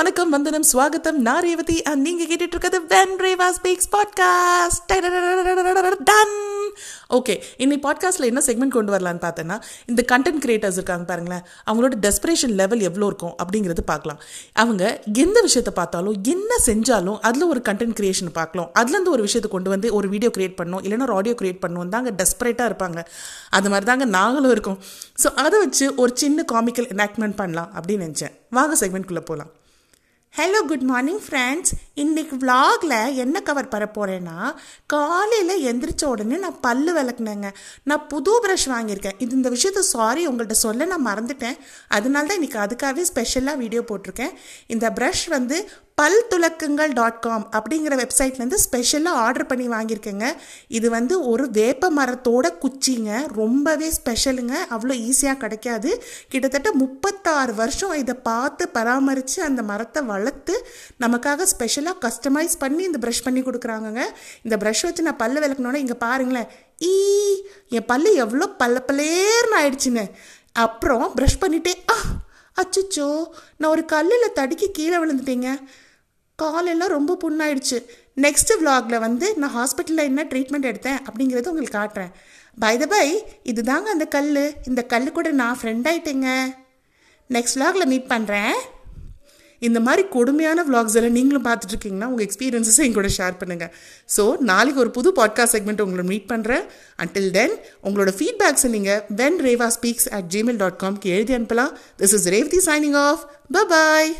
வணக்கம் வந்தனம் ஸ்வாகத்தம் நான் ரேவதி அண்ட் நீங்கள் கேட்டுட்டு இருக்கிறது when Reva speaks podcast done okay இன்னைக்கு பாட்காஸ்ட்டில் என்ன செக்மெண்ட் கொண்டு வரலான்னு பார்த்தேன்னா இந்த கண்டென்ட் கிரியேட்டர்ஸ் இருக்காங்க பாருங்களேன் அவங்களோட டெஸ்பிரேஷன் லெவல் எவ்வளோ இருக்கும் அப்படிங்கிறது பார்க்கலாம் அவங்க எந்த விஷயத்தை பார்த்தாலும் என்ன செஞ்சாலும் அதில் ஒரு கண்டென்ட் கிரியேஷன் பார்க்கலாம் அதுலேருந்து ஒரு விஷயத்தை கொண்டு வந்து ஒரு வீடியோ கிரியேட் பண்ணணும் இல்லைன்னா ஒரு ஆடியோ கிரியேட் பண்ணணும் தாங்க டெஸ்பரேட்டாக இருப்பாங்க அது மாதிரி தாங்க நாங்களும் இருக்கோம் ஸோ அதை வச்சு ஒரு சின்ன காமிக்கல் எனாக்மெண்ட் பண்ணலாம் அப்படின்னு நினச்சேன் வாங்க செக்மெண்ட்குள்ளே போகலாம் Hello, good morning, friends. இன்னைக்கு விலாகில் என்ன கவர் பண்ண போகிறேன்னா காலையில் எந்திரிச்ச உடனே நான் பல் விளக்குனேங்க. நான் புது ப்ரஷ் வாங்கியிருக்கேன். இது இந்த விஷயத்த சாரி உங்கள்கிட்ட சொல்ல நான் மறந்துட்டேன். அதனால தான் இன்னைக்கு அதுக்காகவே ஸ்பெஷலாக வீடியோ போட்டிருக்கேன். இந்த ப்ரஷ் வந்து பல் துலக்குங்கள் டாட் காம் அப்படிங்கிற வெப்சைட்லேருந்து ஸ்பெஷலாக ஆர்டர் பண்ணி வாங்கியிருக்கேங்க. இது வந்து ஒரு வேப்ப மரத்தோட குச்சிங்க. ரொம்பவே ஸ்பெஷலுங்க அவ்வளோ ஈஸியாக கிடைக்காது. கிட்டத்தட்ட முப்பத்தாறு வருஷம் இதை பார்த்து பராமரித்து அந்த மரத்தை வளர்த்து நமக்காக ஸ்பெஷலாக கஸ்டமைஸ் பண்ணி இந்த ப்ரஷ் பண்ணி கொடுக்குறாங்கங்க. இந்த ப்ரஷ் வச்சு நான் பல்ல விளக்கணுன்னா இங்கே பாருங்களேன். ஈ என் பல்லு எவ்வளோ பல்ல பல்லேர்னு ஆயிடுச்சுன்னு அப்புறம் ப்ரஷ் பண்ணிட்டே ஆ அச்சுச்சோ நான் ஒரு கல்லில் தடுக்கி கீழே விழுந்துட்டேங்க. காலெல்லாம் ரொம்ப புண்ணாயிடுச்சு. நெக்ஸ்ட் விலாகில் வந்து நான் ஹாஸ்பிட்டலில் என்ன ட்ரீட்மெண்ட் எடுத்தேன் அப்படிங்கிறது உங்களுக்கு காட்டுறேன். பை த பை இதுதாங்க அந்த கல் இந்த கல் கூட நான் ஃப்ரெண்ட் ஆயிட்டேங்க. நெக்ஸ்ட் விலாகில் மீட் பண்ணுறேன் இந்த மாதிரி கொடுமையான விளாக்ஸ் எல்லாம் நீங்களும் பார்த்துட்டு இருக்கீங்கன்னா உங்கள் எக்ஸ்பீரியன்ஸஸை என் கூட ஷேர் பண்ணுங்கள் ஸோ நாளைக்கு ஒரு புது பாட்காஸ்ட் செக்மெண்ட் உங்களை மீட் பண்ணுறேன் அன்டில் தென் உங்களோட ஃபீட்பேக்ஸை நீங்கள் when Reva speaks at Gmail dot காம்க்கு எழுதி அனுப்பலாம். This is Revathi signing off bye